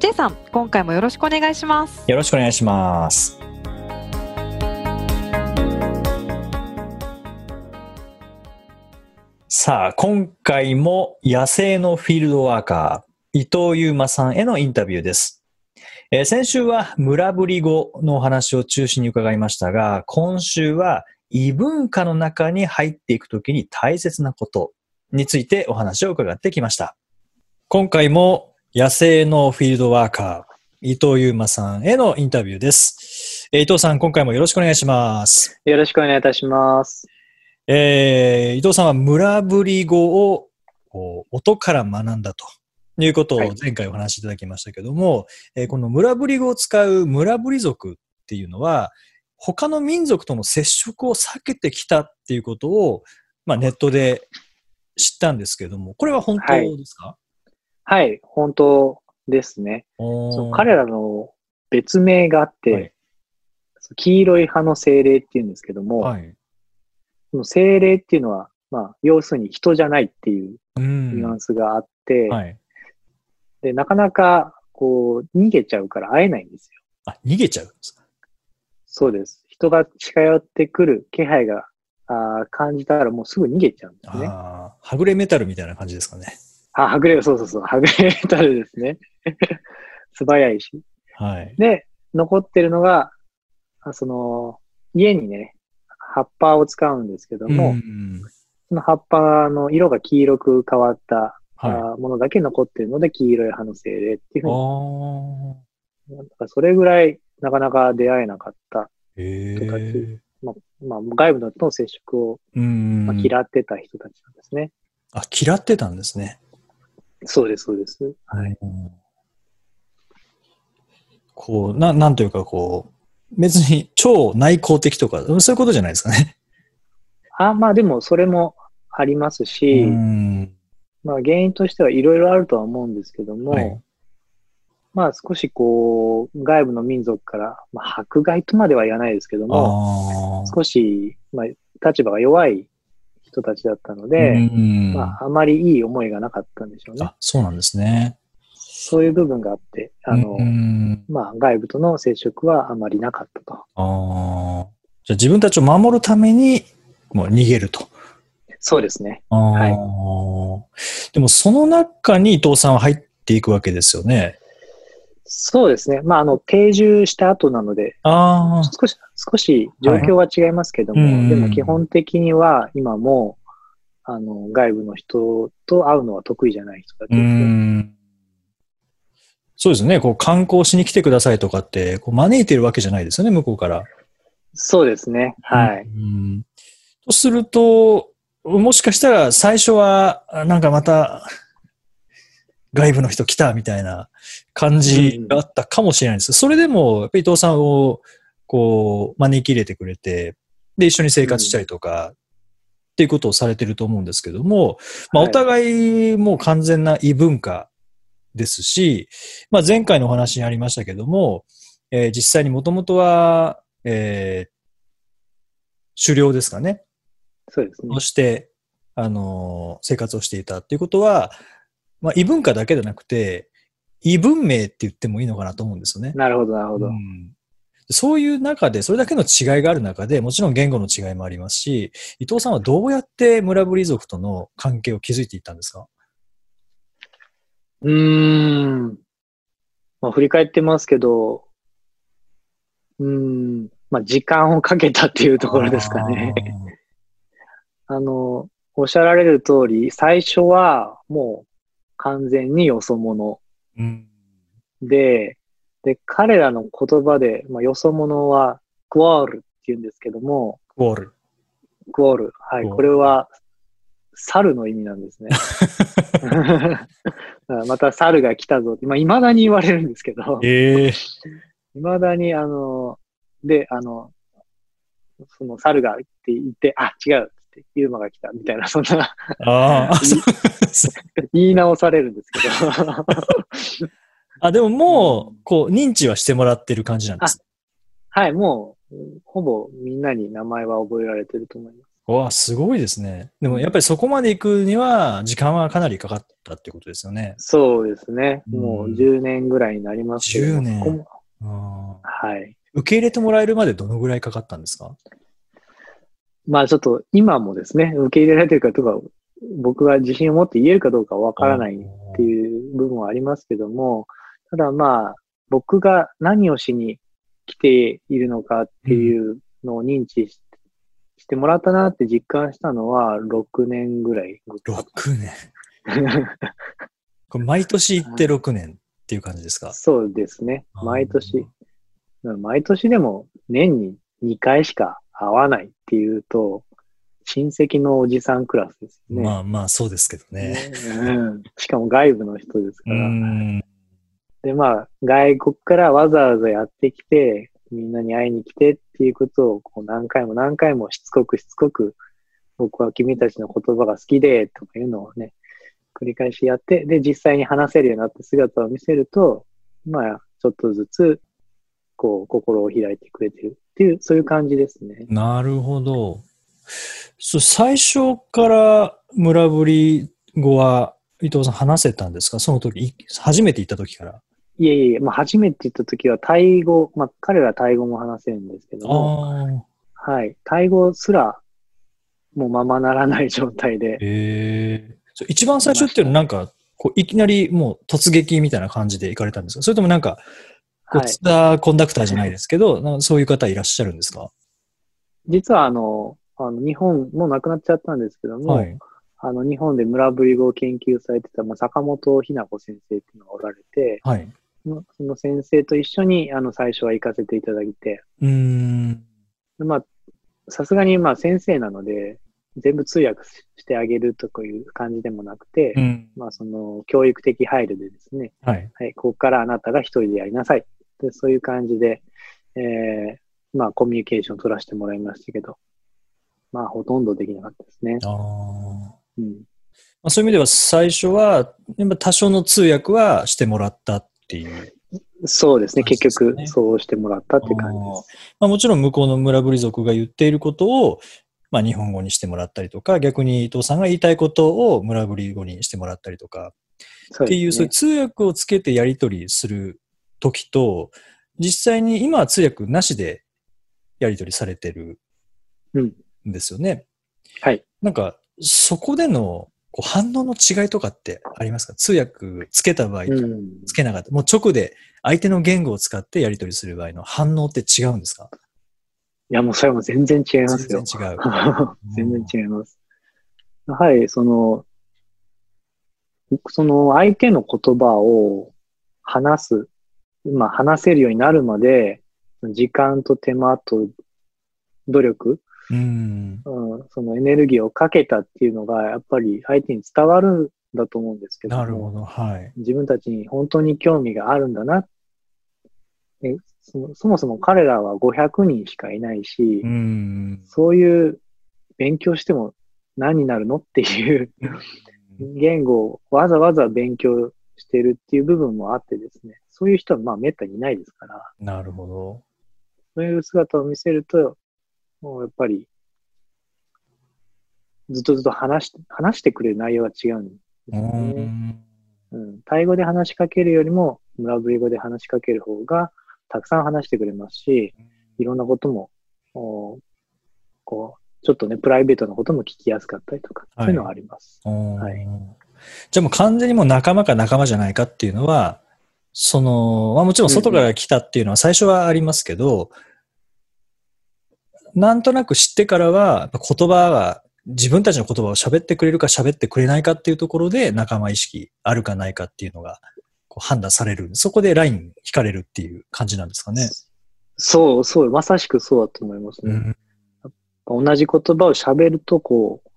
J さん、今回もよろしくお願いします。よろしくお願いします。さあ今回も野生のフィールドワーカー伊藤優馬さんへのインタビューです、えー先週は村ぶり語のお話を中心に伺いましたが今週は異文化の中に入っていくときに大切なことについてお話を伺ってきました。今回も野生のフィールドワーカー伊藤優馬さんへのインタビューです。えー伊藤さん、今回もよろしくお願いします。よろしくお願いいたします。えー伊藤さんは村ぶり語を音から学んだということをはい前回お話しいただきましたけども、えーこの村ぶり語を使う村ぶり族っていうのは、他の民族との接触を避けてきたっていうことを、まあ、ネットで知ったんですけども、これは本当ですか、はい、本当ですね。そう彼らの別名があって、はい黄色い葉の精霊っていうんですけども、はい。その精霊っていうのは、まあ、要するに人じゃないっていううんニュアンスがあって、はい。で、なかなか、こう、逃げちゃうから会えないんですよ。あ、逃げちゃうんですか？そうです。人が近寄ってくる気配があー感じたらもうすぐ逃げちゃうんですね。はぐれメタルみたいな感じですかね。あ、はぐれ、そうそうそう、はぐれメタルですね。素早いし。はい。で、残ってるのが、あその、家にね、葉っぱを使うんですけども、んその葉っぱの色が黄色く変わった、はい。あものだけ残ってるので、黄色い葉の精霊っていうふうああ。に、だからそれぐらいなかなか出会えなかった、へ人たえち。まあ、外部との接触を、うん。まあ、嫌ってた人たちなんですね。あ、嫌ってたんですね。そうです、そうです。はい。こう、な、なんというかこう、別に超内向的とか、そういうことじゃないですかね。あ、まあでもそれもありますし、うん。まあ原因としてはいろいろあるとは思うんですけども、はい。まあ少しこう、外部の民族から、まあ迫害とまでは言わないですけども。少し、まあ立場が弱い人たちだったので、うん。まああまりいい思いがなかったんでしょうね。あ、そうなんですね。そういう部分があって、あの、うん。まあ外部との接触はあまりなかったと。ああ。じゃあ自分たちを守るために、もう逃げると。そうですね。はいでもその中に伊藤さんは入っていくわけですよね。そうですね。まああの、定住した後なので、ああ、少し、少し状況は違いますけども、はいうんでも基本的には今も、あの、外部の人と会うのは得意じゃない人たちうですね。ん。そうですね。こう観光しに来てくださいとかって、こう招いてるわけじゃないですよね、向こうから。そうですね。はい。うん。とすると、もしかしたら最初は、あなんかまた、外部の人来たみたいな感じがあったかもしれないです。それでも、やっぱり伊藤さんを、こう、招き入れてくれて、で、一緒に生活したりとか、っていうことをされてると思うんですけども、まあ、おはい互いもう完全な異文化ですし、まあ、前回のお話にありましたけども、えー実際にもともとは、えー狩猟ですかね。そうですねを。して、あのー生活をしていたっていうことは、まあ、異文化だけじゃなくて、異文明って言ってもいいのかなと思うんですよね。なるほど、なるほど。うんそういう中で、それだけの違いがある中で、もちろん言語の違いもありますし、伊藤さんはどうやって村ぶり族との関係を築いていったんですか？うーん。まあ、振り返ってますけど、うーん。まあ、時間をかけたっていうところですかね。あ の、おっしゃられる通り、最初はもう完全によそ者。うんで、で、彼らの言葉で、まあ、よそ者はクォールって言うんですけども、ウォール。クォール。はい。これは、猿の意味なんですね。また猿が来たぞって、まあ、未だに言われるんですけど、ええ未だに、あの、で、あの、その猿がって言って、あ、違うって、ユーマが来たみたいな、そんな言い直されるんですけど、あ、でももう、こう、認知はしてもらってる感じなんです。はい、もう、ほぼみんなに名前は覚えられてると思います。わあ、すごいですね。でもやっぱりそこまで行くには、時間はかなりかかったってことですよね。そうですね。うんもう10年ぐらいになりますけど。10年はい。受け入れてもらえるまでどのぐらいかかったんですか？まあちょっと今もですね、受け入れられてるかとか、僕が自信を持って言えるかどうかわからないっていう部分はありますけども、ただまあ、僕が何をしに来ているのかっていうのを認知ししてもらったなって実感したのは6年ぐらい。6年。これ毎年行って6年っていう感じですか？そうですね。毎年。毎年でも年に2回しか会わないっていうと、親戚のおじさんクラスですよね。まあまあ、そうですけどね。うん、しかも外部の人ですうから。ん。で、まあ、外国からわざわざやってきて、みんなに会いに来てっていうことをこう何回も何回もしつこくしつこく、僕は君たちの言葉が好きで、とかいうのをね、繰り返しやって、で、実際に話せるようになった姿を見せると、まあ、ちょっとずつ、こう、心を開いてくれてるっていう、そういう感じですね。なるほど。そう最初から村ぶり語は伊藤さん話せたんですか？その時、い初めて行った時から。いえいえ、まあ、初めて行った時はタイ語、まあ、彼らタイ語も話せるんですけども。はい。タイ語すら、もうままならない状態で、一番最初っていうのはなんか、こういきなりもう突撃みたいな感じで行かれたんですか？それともなんか、はい。ツアーコンダクターじゃないですけど、そういう方いらっしゃるんですか？実はあの、あの日本、もう亡くなっちゃったんですけども、はい。あの、日本で村ぶり語を研究されてた、まあ、坂本ひな子先生っていうのがおられて、はい。その先生と一緒に、あの、最初は行かせていただいて、うーん。でまあ、さすがに、まあ、先生なので、全部通訳してあげるとかいう感じでもなくて、うん。まあ、その、教育的配慮でですね、はい。はい、ここからあなたが一人でやりなさい。で、そういう感じで、えー、まあ、コミュニケーションを取らせてもらいましたけど、まあ、ほとんどできなかったですね。ああ。うん。まあ、そういう意味では最初は、やっぱ多少の通訳はしてもらったっていう。そうですね。すかね局、そうしてもらったっていう感じです。まあ、もちろん向こうの村ぶり族が言っていることを、まあ、日本語にしてもらったりとか、逆に伊藤さんが言いたいことを村ぶり語にしてもらったりとか、そっていう、そういう通訳をつけてやり取りする時と、実際に今は通訳なしでやり取りされてるうん。んですよね。はい。なんか、そこでのこう反応の違いとかってありますか？通訳つけた場合とうん。つけなかった。もう直で相手の言語を使ってやり取りする場合の反応って違うんですか？いや、もうそれも全然違いますよ。全然違う。全然違います。はい、その、その相手の言葉を話す、まあ話せるようになるまで、時間と手間と努力、うん。うん、そのエネルギーをかけたっていうのが、やっぱり相手に伝わるんだと思うんですけどもなるほど。はい。自分たちに本当に興味があるんだな。えそのそもそも彼らは500人しかいないし、うん。そういう勉強しても何になるのっていう言語をわざわざ勉強してるっていう部分もあってですね、そういう人はまあ滅多にいないですから、なるほど。そういう姿を見せると、もうやっぱり、ずっとずっと話して、話してくれる内容は違うんですうよね。ん。うん、タイ語で話しかけるよりも、村ぶり語で話しかける方が、たくさん話してくれますし、いろんなことも、おこう、ちょっとね、プライベートなことも聞きやすかったりとか、はいそういうのはあります。はいじゃあもう完全にもう仲間か仲間じゃないかっていうのは、その、まあもちろん外から来たっていうのは最初はありますけど、なんとなく知ってからは、言葉が、自分たちの言葉を喋ってくれるか喋ってくれないかっていうところで仲間意識あるかないかっていうのがこう判断される。そこでライン引かれるっていう感じなんですかね。そう、そう、まさしくそうだと思いますね。うん。同じ言葉を喋ると、こう、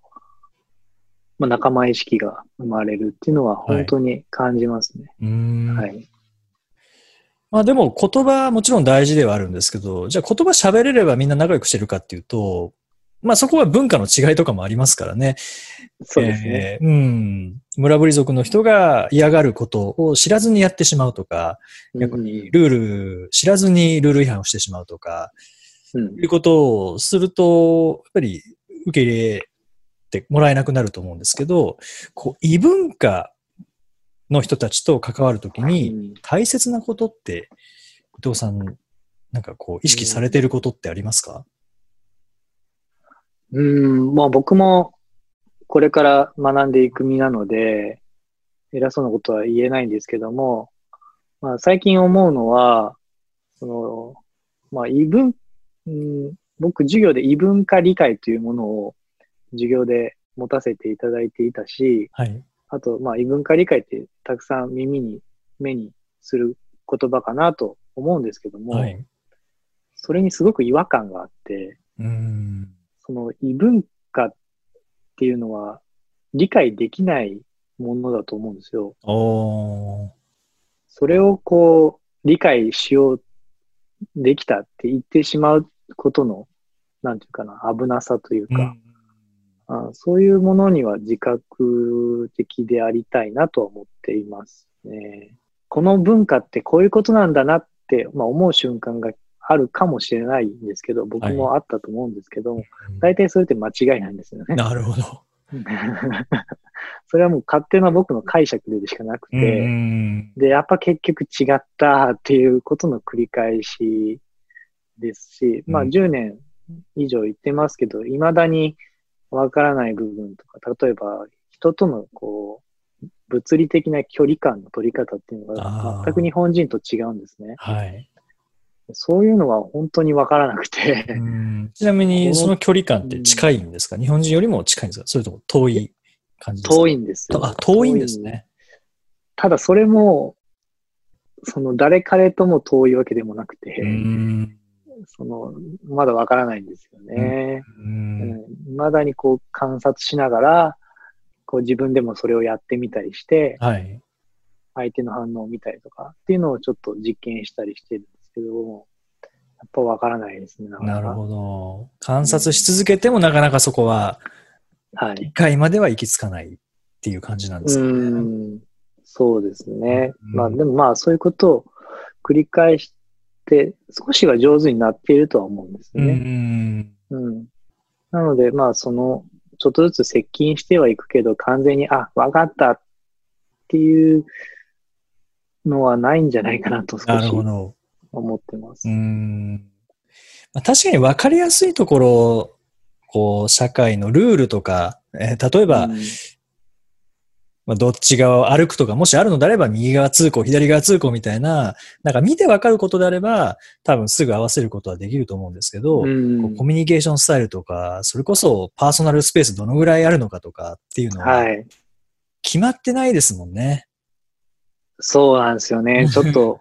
まあ、仲間意識が生まれるっていうのは本当に感じますね。うーんはい。まあでも言葉もちろん大事ではあるんですけど、じゃあ言葉喋れればみんな仲良くしてるかっていうと、まあそこは文化の違いとかもありますからね。そうですね。えーうん。村ぶり族の人が嫌がることを知らずにやってしまうとか、逆にルール知らずにルール違反をしてしまうとか、うん、いうことをすると、やっぱり受け入れてもらえなくなると思うんですけど、こう異文化の人たちと関わるときに、うん大切なことって、伊藤さん、なんかこう、意識されていることってありますか、うん、まあ僕もこれから学んでいく身なので、偉そうなことは言えないんですけども、まあ最近思うのは、その、まあ異文、うん、僕授業で異文化理解というものを授業で持たせていただいていたし、はい。あと、まあ異文化理解ってたくさん耳に、目にする言葉かなと思うんですけども、はい。それにすごく違和感があって、うーん。その異文化っていうのは理解できないものだと思うんですよ。それをこう理解しようできたって言ってしまうことの、なんていうかな、危なさというか、あそういうものには自覚的でありたいなとは思っていますね。この文化ってこういうことなんだなって、まあ、思う瞬間があるかもしれないんですけど、僕もあったと思うんですけど、うん大体それって間違いなんですよね。なるほど。それはもう勝手な僕の解釈でしかなくうて、ん。で、やっぱ結局違ったっていうことの繰り返しですし、まあうん10年以上言ってますけど、未だにわからない部分とか、例えば人とのこう、物理的な距離感の取り方っていうのが全く日本人と違うんですね。はい。そういうのは本当にわからなくて、うん。ちなみに、その距離感って近いんですか？日本人よりも近いんですか？それとも遠い感じですか？遠いんですあ、遠いんですね。ただそれも、その誰彼とも遠いわけでもなくて、うん。その、まだわからないんですよね。ううんん。未だにこう観察しながら、こう自分でもそれをやってみたりして、はい。相手の反応を見たりとかっていうのをちょっと実験したりしてるんですけど、やっぱわからないですね。かかなるほど。観察し続けてもなかなかそこははい理。解までは行き着かないっていう感じなんですかうね。ん。そうですね。うんまあでもまあそういうことを繰り返して、少しは上手になっているとは思うんですね。ん。うん。なので、まあ、その、ちょっとずつ接近してはいくけど、完全に、あ、わかったっていうのはないんじゃないかなと少し。思ってます。うん。まあ、確かに分かりやすいところ、こう、社会のルールとか、えー例えば、うんまあ、どっち側を歩くとか、もしあるのであれば、右側通行、左側通行みたいな、なんか見てわかることであれば、多分すぐ合わせることはできると思うんですけど、コミュニケーションスタイルとか、それこそパーソナルスペースどのぐらいあるのかとかっていうのは、はい。決まってないですもんね。そうなんですよね。ちょっと、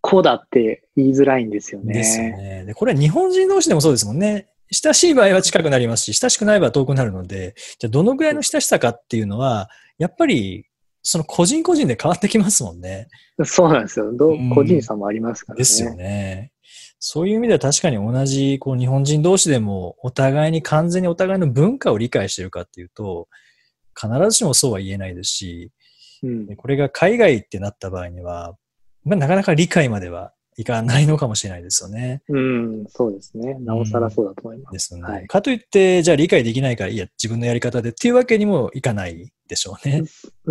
こうだって言いづらいんですよね。ですよね。で、これは日本人同士でもそうですもんね。親しい場合は近くなりますし、親しくない場合は遠くなるので、じゃあどのぐらいの親しさかっていうのは、やっぱり、その個人個人で変わってきますもんね。そうなんですよ。どうん個人差もありますからね。ですよね。そういう意味では確かに同じこう日本人同士でもお互いに完全にお互いの文化を理解しているかっていうと、必ずしもそうは言えないですし、うんでこれが海外ってなった場合には、まあ、なかなか理解まではいかないのかもしれないですよね。うん、そうですね。なおさらそうだと思います。ですよね。はいかといって、じゃあ理解できないから、いや、自分のやり方でっていうわけにもいかないでしょうね。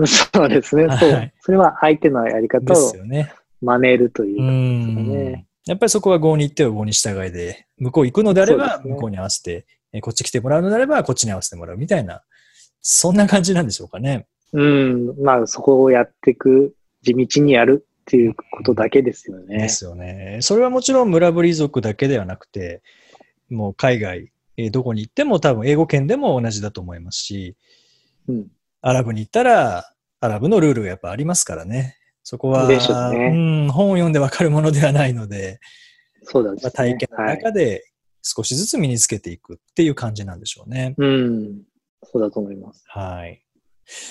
そうですね。そうはい。それは相手のやり方でを。真似るといううかん。ねやっぱりそこは合に行っては合に従いで、向こう行くのであれば向こうに合わせて、えこっち来てもらうのであればこっちに合わせてもらうみたいな、そんな感じなんでしょうかね。うん、まあそこをやっていく、地道にやるっていうことだけですよね。ですよね。それはもちろん村ぶり族だけではなくて、もう海外、えーどこに行っても多分英語圏でも同じだと思いますし、うん、アラブに行ったら、アラブのルールがやっぱありますからね。そこは、うねん、本を読んでわかるものではないので、そうだ、ねまあ、体験のはい中で少しずつ身につけていくっていう感じなんでしょうね。うん、そうだと思います。はい。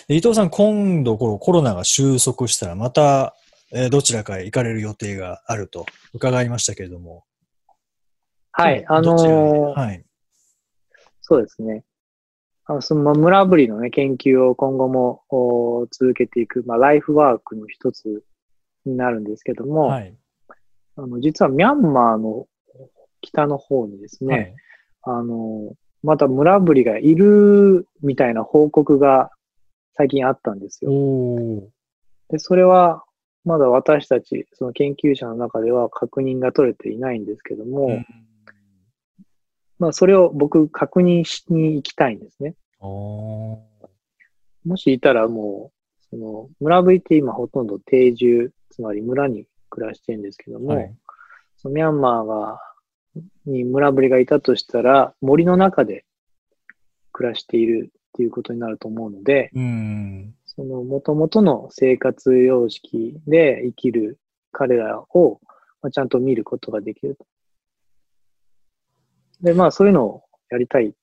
で伊藤さん、今度このコロナが収束したら、また、えーどちらかへ行かれる予定があると伺いましたけれども。はい、あのーはい。そうですね。あのそのまあ村ぶりのね、研究を今後もお続けていく、まあ、ライフワークの一つになるんですけども、はい。あの実はミャンマーの北の方にですね、はい。あの、また村ぶりがいるみたいな報告が最近あったんですよ。で、それはまだ私たち、その研究者の中では確認が取れていないんですけども、うんまあそれを僕確認しに行きたいんですね。もしいたらもう、その村ぶりって今ほとんど定住、つまり村に暮らしてるんですけども、はい。そのミャンマーが、に村ぶりがいたとしたら、森の中で暮らしているっていうことになると思うので、うん。その元々の生活様式で生きる彼らを、まあ、ちゃんと見ることができると。で、まあそういうのをやりたい、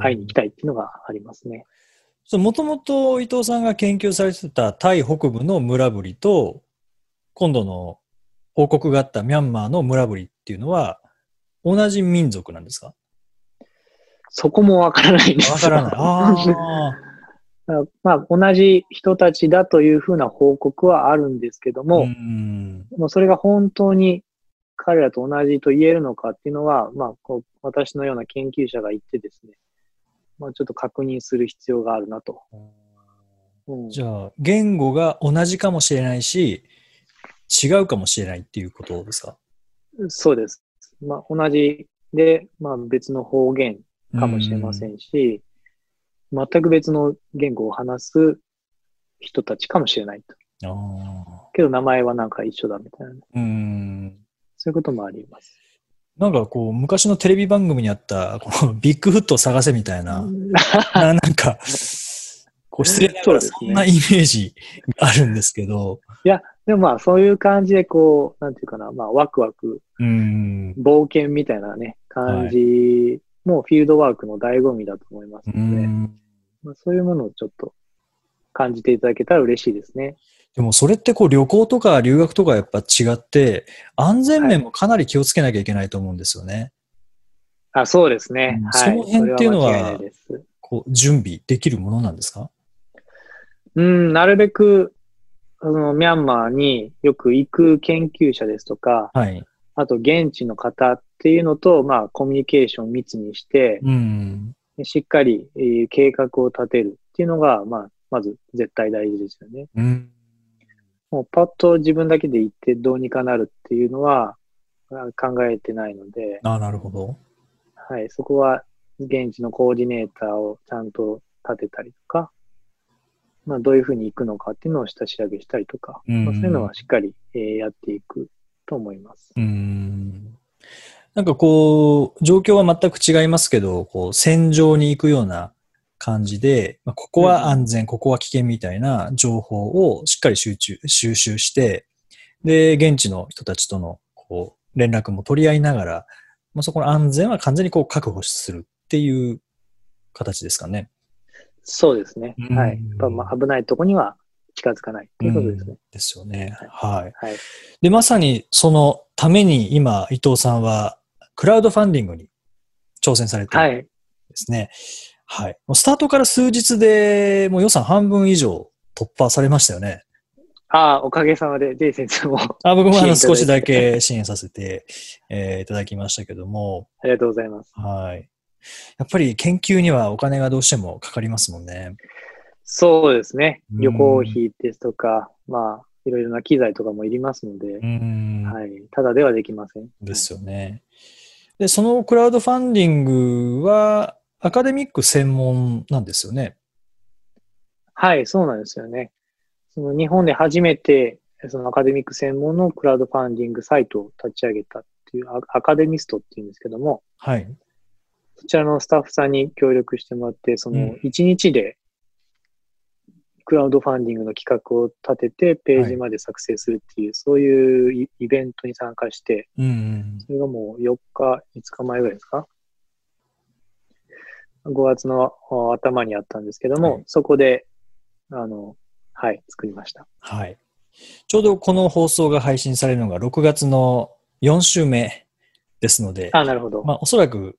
会いに行きたいっていうのがありますね。もともと伊藤さんが研究されてたタイ北部の村ぶりと、今度の報告があったミャンマーの村ぶりっていうのは、同じ民族なんですか？そこもわからないんですよわからない。ああ。まあ、同じ人たちだというふうな報告はあるんですけども、それが本当に彼らと同じと言えるのかっていうのは、まあ、こう私のような研究者が言ってですね、まあ、ちょっと確認する必要があるなと。うんじゃあ、言語が同じかもしれないし、違うかもしれないっていうことですか？そうです。まあ、同じで、まあ、別の方言かもしれませんし、全く別の言語を話す人たちかもしれないと。ああ。けど名前はなんか一緒だみたいな、うん。そういうこともあります。なんかこう、昔のテレビ番組にあった、このビッグフットを探せみたいな、ななんか、こう失礼ながらそんなイメージがあるんですけど、でもまあ、そういう感じでこう、なんていうかな、まあ、ワクワク、うん。冒険みたいなね、感じもフィールドワークの醍醐味だと思いますうので、んまあ、そういうものをちょっと感じていただけたら嬉しいですね。でもそれってこう旅行とか留学とかやっぱ違って、安全面もかなり気をつけなきゃいけないと思うんですよね。あ、そうですね。うんはい。その辺っていうのは。こう準備できるものなんですか？うん、なるべく、あの、ミャンマーによく行く研究者ですとか、はい。あと現地の方っていうのと、まあ、コミュニケーションを密にして、うん。しっかり、えー計画を立てるっていうのが、まあ、まず絶対大事ですよね。うん。もうパッと自分だけで行ってどうにかなるっていうのはあ考えてないので、あなるほど。はい、そこは現地のコーディネーターをちゃんと立てたりとか、まあ、どういうふうに行くのかっていうのを下調べしたりとか、うんまあ、そういうのはしっかり、えーやっていくと思います。うん。なんかこう、状況は全く違いますけど、こう、戦場に行くような感じで、まあ、ここは安全、ここは危険みたいな情報をしっかり集中、収集して、で、現地の人たちとの、こう、連絡も取り合いながら、まあ、そこの安全は完全にこう確保するっていう形ですかね。そうですね。うんはい。やっぱまあ危ないとこには近づかないということですね。ですよね。はい。はい。で、まさにそのために今、伊藤さんはクラウドファンディングに挑戦されているんはい。ですね。はい。もうスタートから数日でもう予算半分以上突破されましたよね。ああ、おかげさまで、ジェイ先生もあ僕もあの少しだけ支援させて、えーいただきましたけども、ありがとうございます。はい。やっぱり研究にはお金がどうしてもかかりますもんね。そうですね。うん旅行費ですとか、まあ、いろいろな機材とかもいりますのでう、ん。はい。ただではできません。ですよね。で、そのクラウドファンディングはアカデミック専門なんですよね。はい、そうなんですよね。その日本で初めて、そのアカデミック専門のクラウドファンディングサイトを立ち上げたっていう、アアカデミストっていうんですけども、はい。そちらのスタッフさんに協力してもらって、そうんの1日でクラウドファンディングの企画を立てて、ページまで作成するっていう、そういうイイベントに参加して、うん。それがもう4日、5日前ぐらいですか？5月のあ頭にあったんですけども、はいそこで、あの、はい、作りました。はい。ちょうどこの放送が配信されるのが6月の4週目ですので、あ、なるほど。まあ、おそらく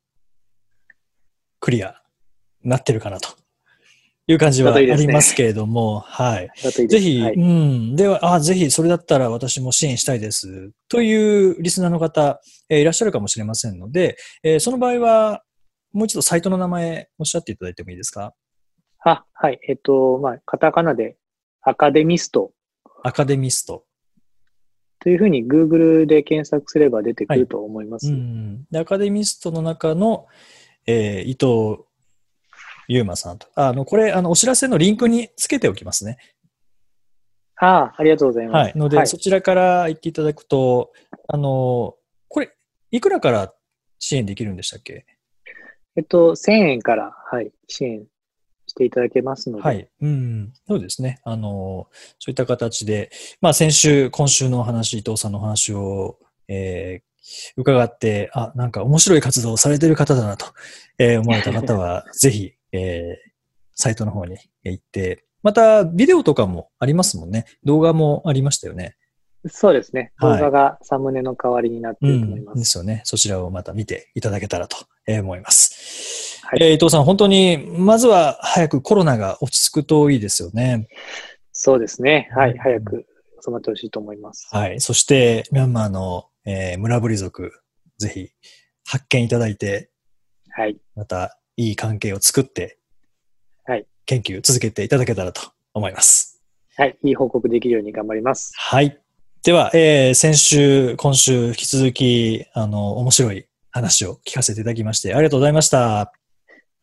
クリアなってるかなという感じはありますけれども、はい。ぜひ、はいうん。では、あ、ぜひ、それだったら私も支援したいです。というリスナーの方、えーいらっしゃるかもしれませんので、えーその場合は、もう一度サイトの名前おっしゃっていただいてもいいですか？あ、はい。えっと、まあ、カタカナでアカデミストアカデミスト。というふうに Google で検索すれば出てくると思います。うん。で、アカデミストの中の、えー伊藤優馬さんと。ああの、これ、あの、お知らせのリンクにつけておきますね。ああ、ありがとうございます。はい。ので、そちらから行っていただくと、あの、これ、いくらから支援できるんでしたっけ？えっと、1000円から、はい、支援していただけますので、はい。うん。そうですね。あの、そういった形で、まあ先週、今週のお話、伊藤さんのお話を、えー伺って、あ、なんか面白い活動をされてる方だなと、えー思われた方は、ぜひ、えーサイトの方に行って、また、ビデオとかもありますもんね。動画もありましたよね。そうですね。動はい画がサムネの代わりになっていると思いま。うんですすよね。そちらをまた見ていただけたらとえー思います。はいえー伊藤さん、本当に、まずは早くコロナが落ち着くといいですよね。そうですね。はうんい、早く収まってほしいと思います。はい。そして、ミャンマーの、えー村ぶり族、ぜひ発見いただいて、はい。またいい関係を作って、はい。研究続けていただけたらと思います。はい。いい報告できるように頑張ります。はい。では、えー先週、今週、引き続き、あの、面白い話を聞かせていただきまして、ありがとうございました。あ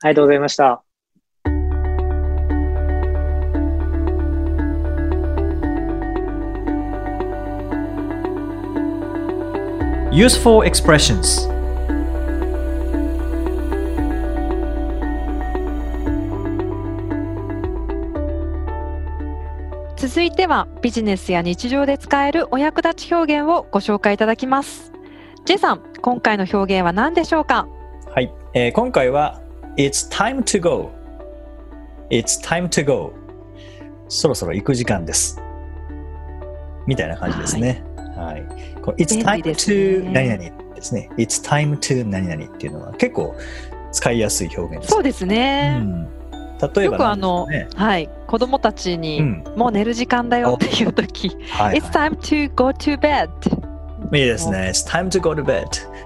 りがとうございました。Useful expressions 続いてはビジネスや日常で使えるお役立ち表現をご紹介いただきます。J さん、今回の表現は何でしょうか？はい、えー今回は It's time to go. It's time to go. そろそろ行く時間です。みたいな感じですね。はい、この It's time to ね。何々ですね。It's time to 何々っていうのは結構使いやすい表現ですそうですね。うん、例えよばくあの、はい、子供たちに、うん。もう寝る時間だよっていう時、はい、It's time to go to bed. いいですね。It's time to go to bed.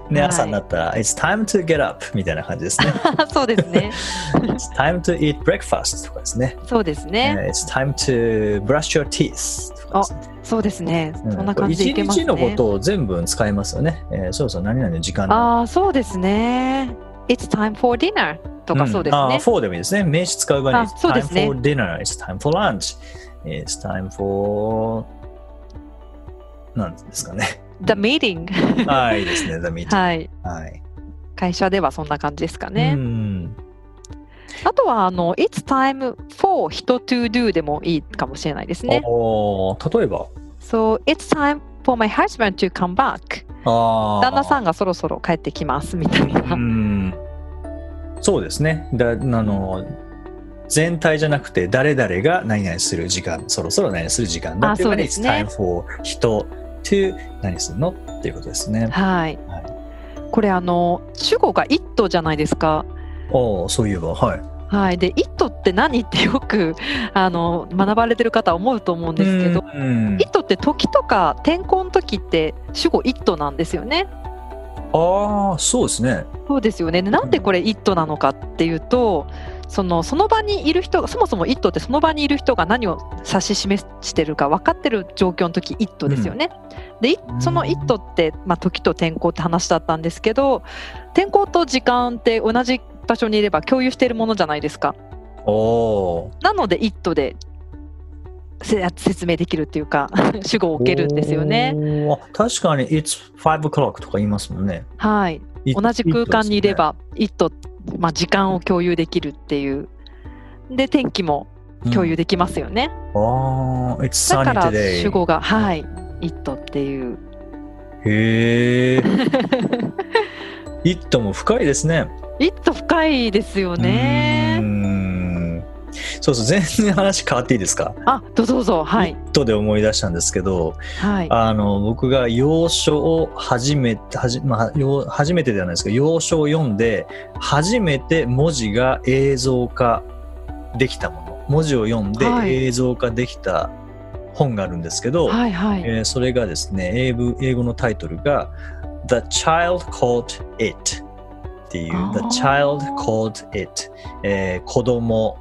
ね、はい朝になったら It's time to get up みたいな感じですね。そうですね。It's time to eat breakfast とかですね。そうですね。えー It's time to brush your teeth とかですね。そうですね。うん。そんな感じでいけますね。一日のことを全部使いますよね。えー、そうそう、何々の時間だああ、そうですね。It's time for dinner とかそうですね。んあー for でもいいですね。名詞使う場合に、あそうですね It's time for dinner, it's time for lunch, it's time for なんですかね。The meeting はい、いいですね。The meeting。はい。はい。会社ではそんな感じですかうね。ん。あとは、あの、It's time for 人 to do でもいいかもしれないですね。おー例えば。So, it's time for my husband to come back. 旦那さんがそろそろ帰ってきますみたいな。うん。そうですね。だあの全体じゃなくて誰々が何々する時間、そろそろ何々する時間だあっていうのに、ね It's time for 人 to 何するの？っていうことですね。はいはい。これ、あの、主語が it じゃないですか？おお、そういえば、はい。はい。で、it って何ってよく、あの、学ばれてる方は思うと思うんですけど、うん、it って時とか天候の時って主語 it なんですよね。ああ、そうですね。そうですよね。でなんでこれ it なのかっていうと、そのその場にいる人がそもそも it ってその場にいる人が何を指し示してるか分かってる状況の時 it ですよね。でいその it って、まあ、時と天候って話だったんですけど天候と時間って同じ場所にいれば共有しているものじゃないですか。なので it でせ説明できるっていうか 主語を置けるんですよね。確かに、It's five o'clock とか言いますもんね。はい、It- 同じ空間にいれ it ば「it」まあ、時間を共有できるっていうで天気も共有できますよね、うんああ、It's だから.主語が「はい」「it」っていうへえ。It も深いですね。一途深いですよね。んそうそう、全然話変わっていいですか？あ、どうぞどうぞ。はい。イットで思い出したんですけど、はい。あの、僕が洋書を初めて、はじまあ、よ初めてではないですけど、洋書を読んで、初めて文字が映像化できたもの。文字を読んではい映像化できた本があるんですけど、はいはい。えーそれがですね英語、英語のタイトルが The Child Called It っていう The Child Called It、えー子供、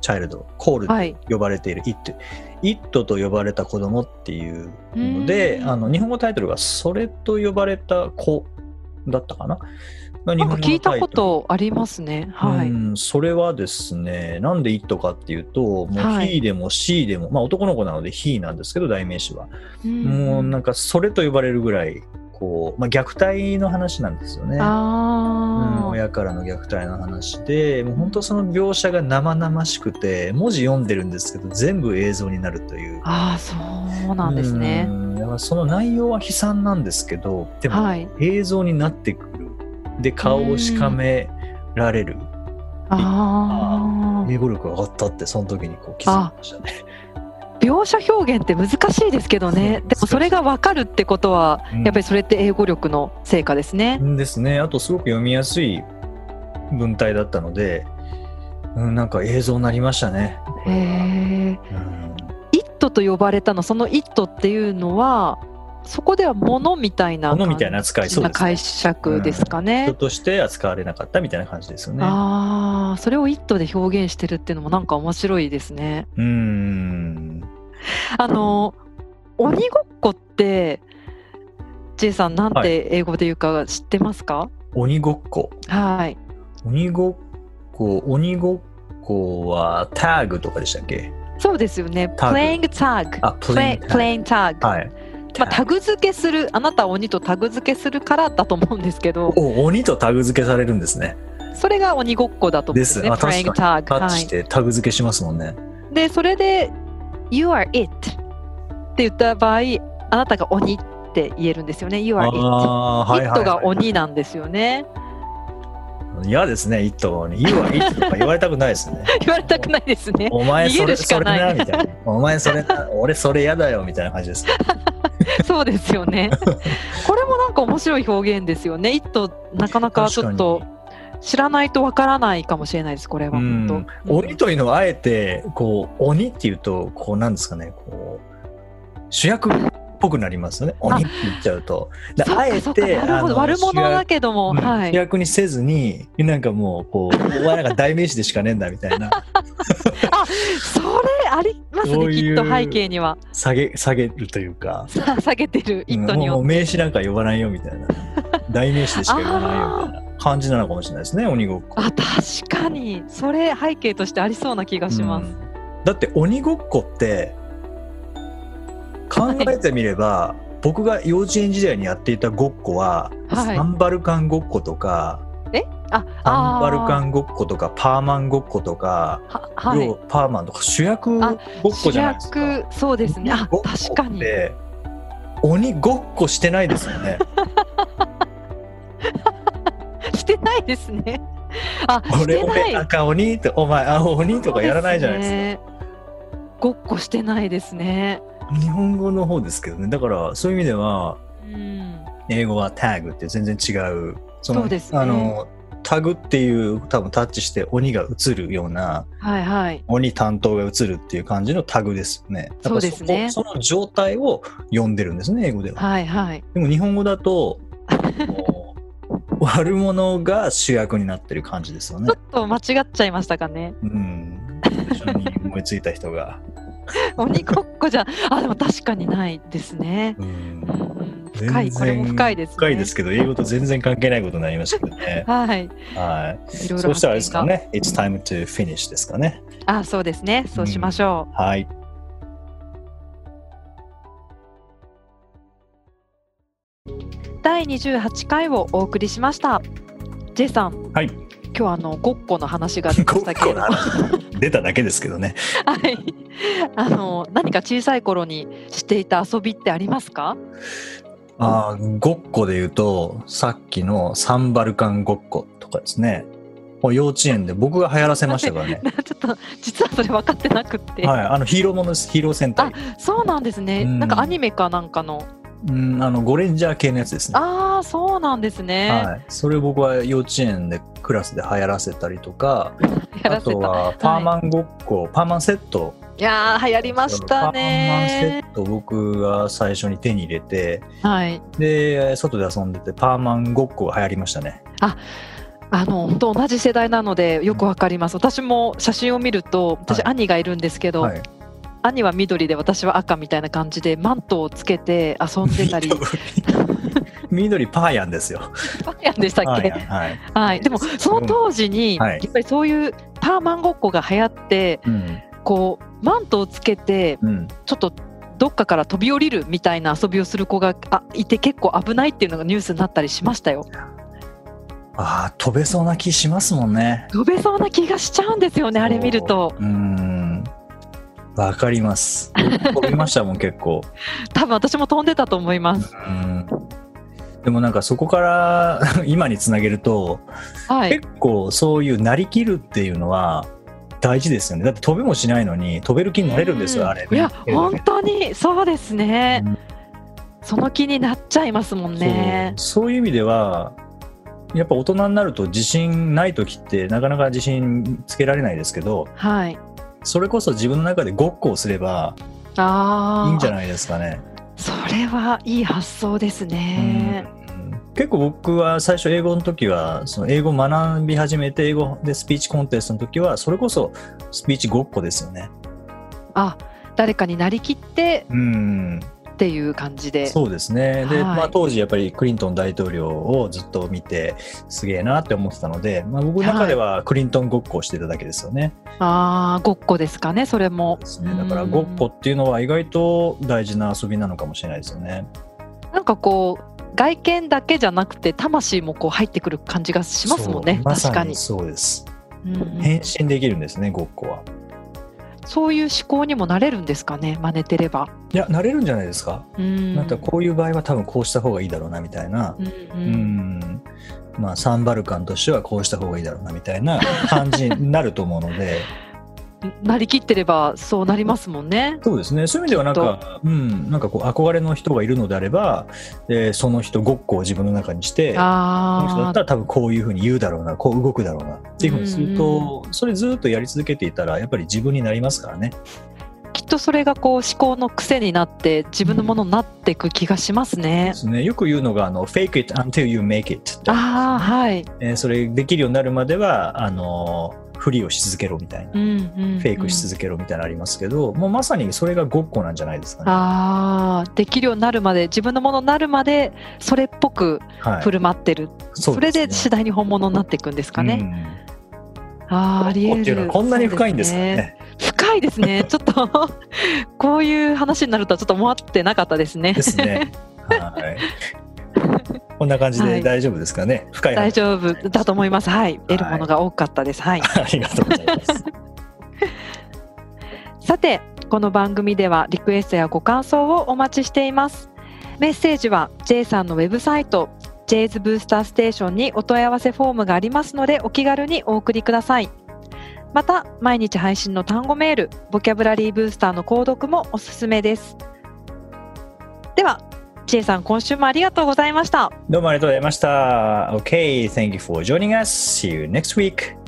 チャイルド、コールはい。呼ばれている It。It と呼ばれた子供っていうので、うんあの日本語タイトルがそれと呼ばれた子だったかな？なんか聞いたことありますね。はい。うん、それはですね、なんで It かっていうと、もうはい He でも She でも、まあ男の子なので He なんですけど、代名詞は。うんもうなんかそれと呼ばれるぐらい、こう、まあ虐待の話なんですよね。うん。親からの虐待の話で、もう本当その描写が生々しくて、文字読んでるんですけど、全部映像になるという。ああ、そうなんですねう。んだからその内容は悲惨なんですけど、でもはい。映像になってくる。で、顔をしかめられる。ああ。英語力が上がったって、その時にこう気づきましたね。描写表現って難しいですけどね。でもそれが分かるってことは、うんやっぱりそれって英語力の成果ですね。ですね。あとすごく読みやすい文体だったので、うん、なんか映像になりましたね。へえ。うんイットと呼ばれたの、そのイットっていうのは、そこでは物みたいな物みたいな扱い、そうです、な解ね。釈ですかね。人として扱われなかったみたいな感じですよね。ああ、それをイットで表現してるっていうのもなんか面白いですね。うーん。あの、鬼ごっこって、J さんなんはて英語で言うか知ってますか？鬼ごっこ。はい。鬼ごっこ、鬼ごっこはタグとかでしたっけ？そうですよね。playing プレイン play- playing tag。はい。まあ、タグ付けする、あなたは鬼とタグ付けするからだと思うんですけど、お鬼とタグ付けされるんですね。それが鬼ごっこだと思うんですね。ですあ確 playing タ tag。ッチしはい。てタグ付けしますもんね。で、それで、You are it って言った場合、あなたが鬼って言えるんですよね。You are it。はいはい、it がはい。鬼なんですよね。嫌ですね、イットが鬼。You are it とか言われたくないですね。言われたくないですね。お前それそれなみたいな。お前それな、俺それ嫌だよみたいな感じです。そうですよね。これもなんか面白い表現ですよね。it なかなかちょっと知らないとわからないかもしれないです。これはうん本当。鬼というのはあえてこう鬼っていうとこうなんですかねこう主役っぽくなりますよね。鬼って言っちゃうと。あえて悪者だけども、はい。役にせずになんかもうこうお前なんか代名詞でしかねえんだみたいな。あ、それありますね。きっと背景には。下げ下げるというか、さ下げてるうん it にもうよっ名詞なんか呼ばないよみたいな。代名詞でしか呼ばないよみたいな感じなのかもしれないですね鬼ごっこ。て。あ、確かに。それ背景としてありそうな気がします。うん。だって鬼ごっこって考えてみれば、僕が幼稚園時代にやっていたごっこは、はいサンバルカンごっことかあ、サンバルカンンごっことかパーマンごっことか、ははい要。パーマンとか主役ごっこ主じゃないですか。役そうですね。あ、確かに鬼ごっこしてないですよね。してないですね。あ、俺してない俺赤鬼ってお前青鬼とかやらないじゃないですか。ねごっこしてないですね。日本語の方ですけどね。だからそういう意味ではうん。英語はタグって全然違う。そのねあのタグっていう多分タッチして鬼が映るようなはいはい。鬼担当が映るっていう感じのタグですよね。そうですねその状態を読んでるんですね、英語では。はいはい。でも日本語だと 悪者が主役になってる感じですよねちょ。っと間違っちゃいましたかね。うん。最初に思いついた人が。鬼ごっこじゃ、あ、でも確かにないですね。うんうんうん、深い、これも深いですね。深いですけど、英語と全然関係ないことになりましたけどね。はい。はい。そうしたらあれですかね。It's time to finish ですかね。が。あ、そうですね。そうしましょう。はい。第28回をお送りしました。J さん、はい。今日あのごっこの話が出ましたけれど出ただけですけどね。はい。あの何か小さい頃にしていた遊びってありますか？あーごっこで言うと、さっきのサンバルカンごっことかですね。もう幼稚園で僕が流行らせましたからね。ちょっと実はそれ分かってなくって、はい、あのヒーローものヒーロー戦隊。そうなんですね、うんなんかアニメかなんかのうん、あのゴレンジャー系のやつですね。ああそうなんですね、はい、それを僕は幼稚園でクラスで流行らせたりとか、あとはパーマンごっこ、パーマンセット。いやー流行りましたパーマンねセット僕が最初に手に入れて、はいで、外で遊んでてパーマンごっこが流行りましたね。あの本当同じ世代なのでよくわかります私も写真を見ると私、はい兄がいるんですけど、はい。兄は緑で私は赤みたいな感じでマントをつけて遊んでたり 緑パーヤンですよ。パンヤンでしたっけ？はい。はい、でもその当時に、はいやっぱりそういうパーマンごっこが流行ってうん。こうマントをつけてうん。ちょっとどっかから飛び降りるみたいな遊びをする子があいて結構危ないっていうのがニュースになったりしましたよああ、飛べそうな気しますもんね。飛べそうな気がしちゃうんですよねあれ見るとうーん。わかります。飛びましたもん、結構。多分私も飛んでたと思いますうん。でもなんかそこから 今につなげると、はい結構そういうなりきるっていうのは大事ですよね。だって飛べもしないのに飛べる気になれるんですよ、あれ。いや見本当にそうですね、うんその気になっちゃいますもんねそうそういう意味では、やっぱ大人になると自信ない時ってなかなか自信つけられないですけど、はいそれこそ自分の中でごっこをすればいいんじゃないですかね。それはいい発想ですね、うん結構僕は最初英語の時はその英語を学び始めて英語でスピーチコンテストの時はそれこそスピーチごっこですよね。あ誰かになりきってうん、っていう感じでそうですね。で、はいまあ、当時やっぱりクリントン大統領をずっと見てすげえなって思ってたので、まあ、僕の中ではクリントンごっこをしてただけですよね。ああごっこですかねそれもですねだからごっこっていうのは意外と大事な遊びなのかもしれないですよね。なんかこう外見だけじゃなくて魂もこう入ってくる感じがしますもんねまさ確かに、そうです。うんうん変身できるんですね、ごっこは。そういう思考にもなれるんですかね真似てればいや、なれるんじゃないですか。うんなんかこういう場合は多分こうした方がいいだろうなみたいな。うん。まあ、サンバルカンとしてはこうした方がいいだろうなみたいな感じになると思うので、なりきってればそうなりますもんね。そうですね。そういう意味ではなんか、うん、なんかこう憧れの人がいるのであれば、えーその人ごっこを自分の中にして、この人だあったら多分こういうふうに言うだろうな、こう動くだろうなっていうふうにすると、それずっとやり続けていたら、やっぱり自分になりますからね。あきっとそれがこう思考の癖になって自分のものになっていく気がしますね。で、すね。よく言うのが、あの、fake it until you make it って。ああはい、えーそれできるようになるまでは、あのー、ふりをし続けろみたいな。うんうんうんフェイクし続けろみたいなのありますけど、もうまさにそれがごっこなんじゃないですかね。ああできるようになるまで自分のものになるまでそれっぽくはい振る舞ってる、それで次し第に本物になっていくんですかね、ああありえるっていうのはこんなに深いんですかね。深いですね ちょっとこういう話になるとはちょっと思ってなかったですねですね。はい。こんな感じはい。で大丈夫ですかね？深い話。大丈夫だと思います。はい。得るものが多かったです。はい。ありがとうございます。さてこの番組ではリクエストやご感想をお待ちしています。メッセージは J さんのウェブサイト J's ブースターステーションにお問い合わせフォームがありますのでお気軽にお送りください。また毎日配信の単語メールボキャブラリーブースターの購読もおすすめです。では J さん今週もありがとうございましたどうもありがとうございました。Okay, thank you for joining us. See you next week.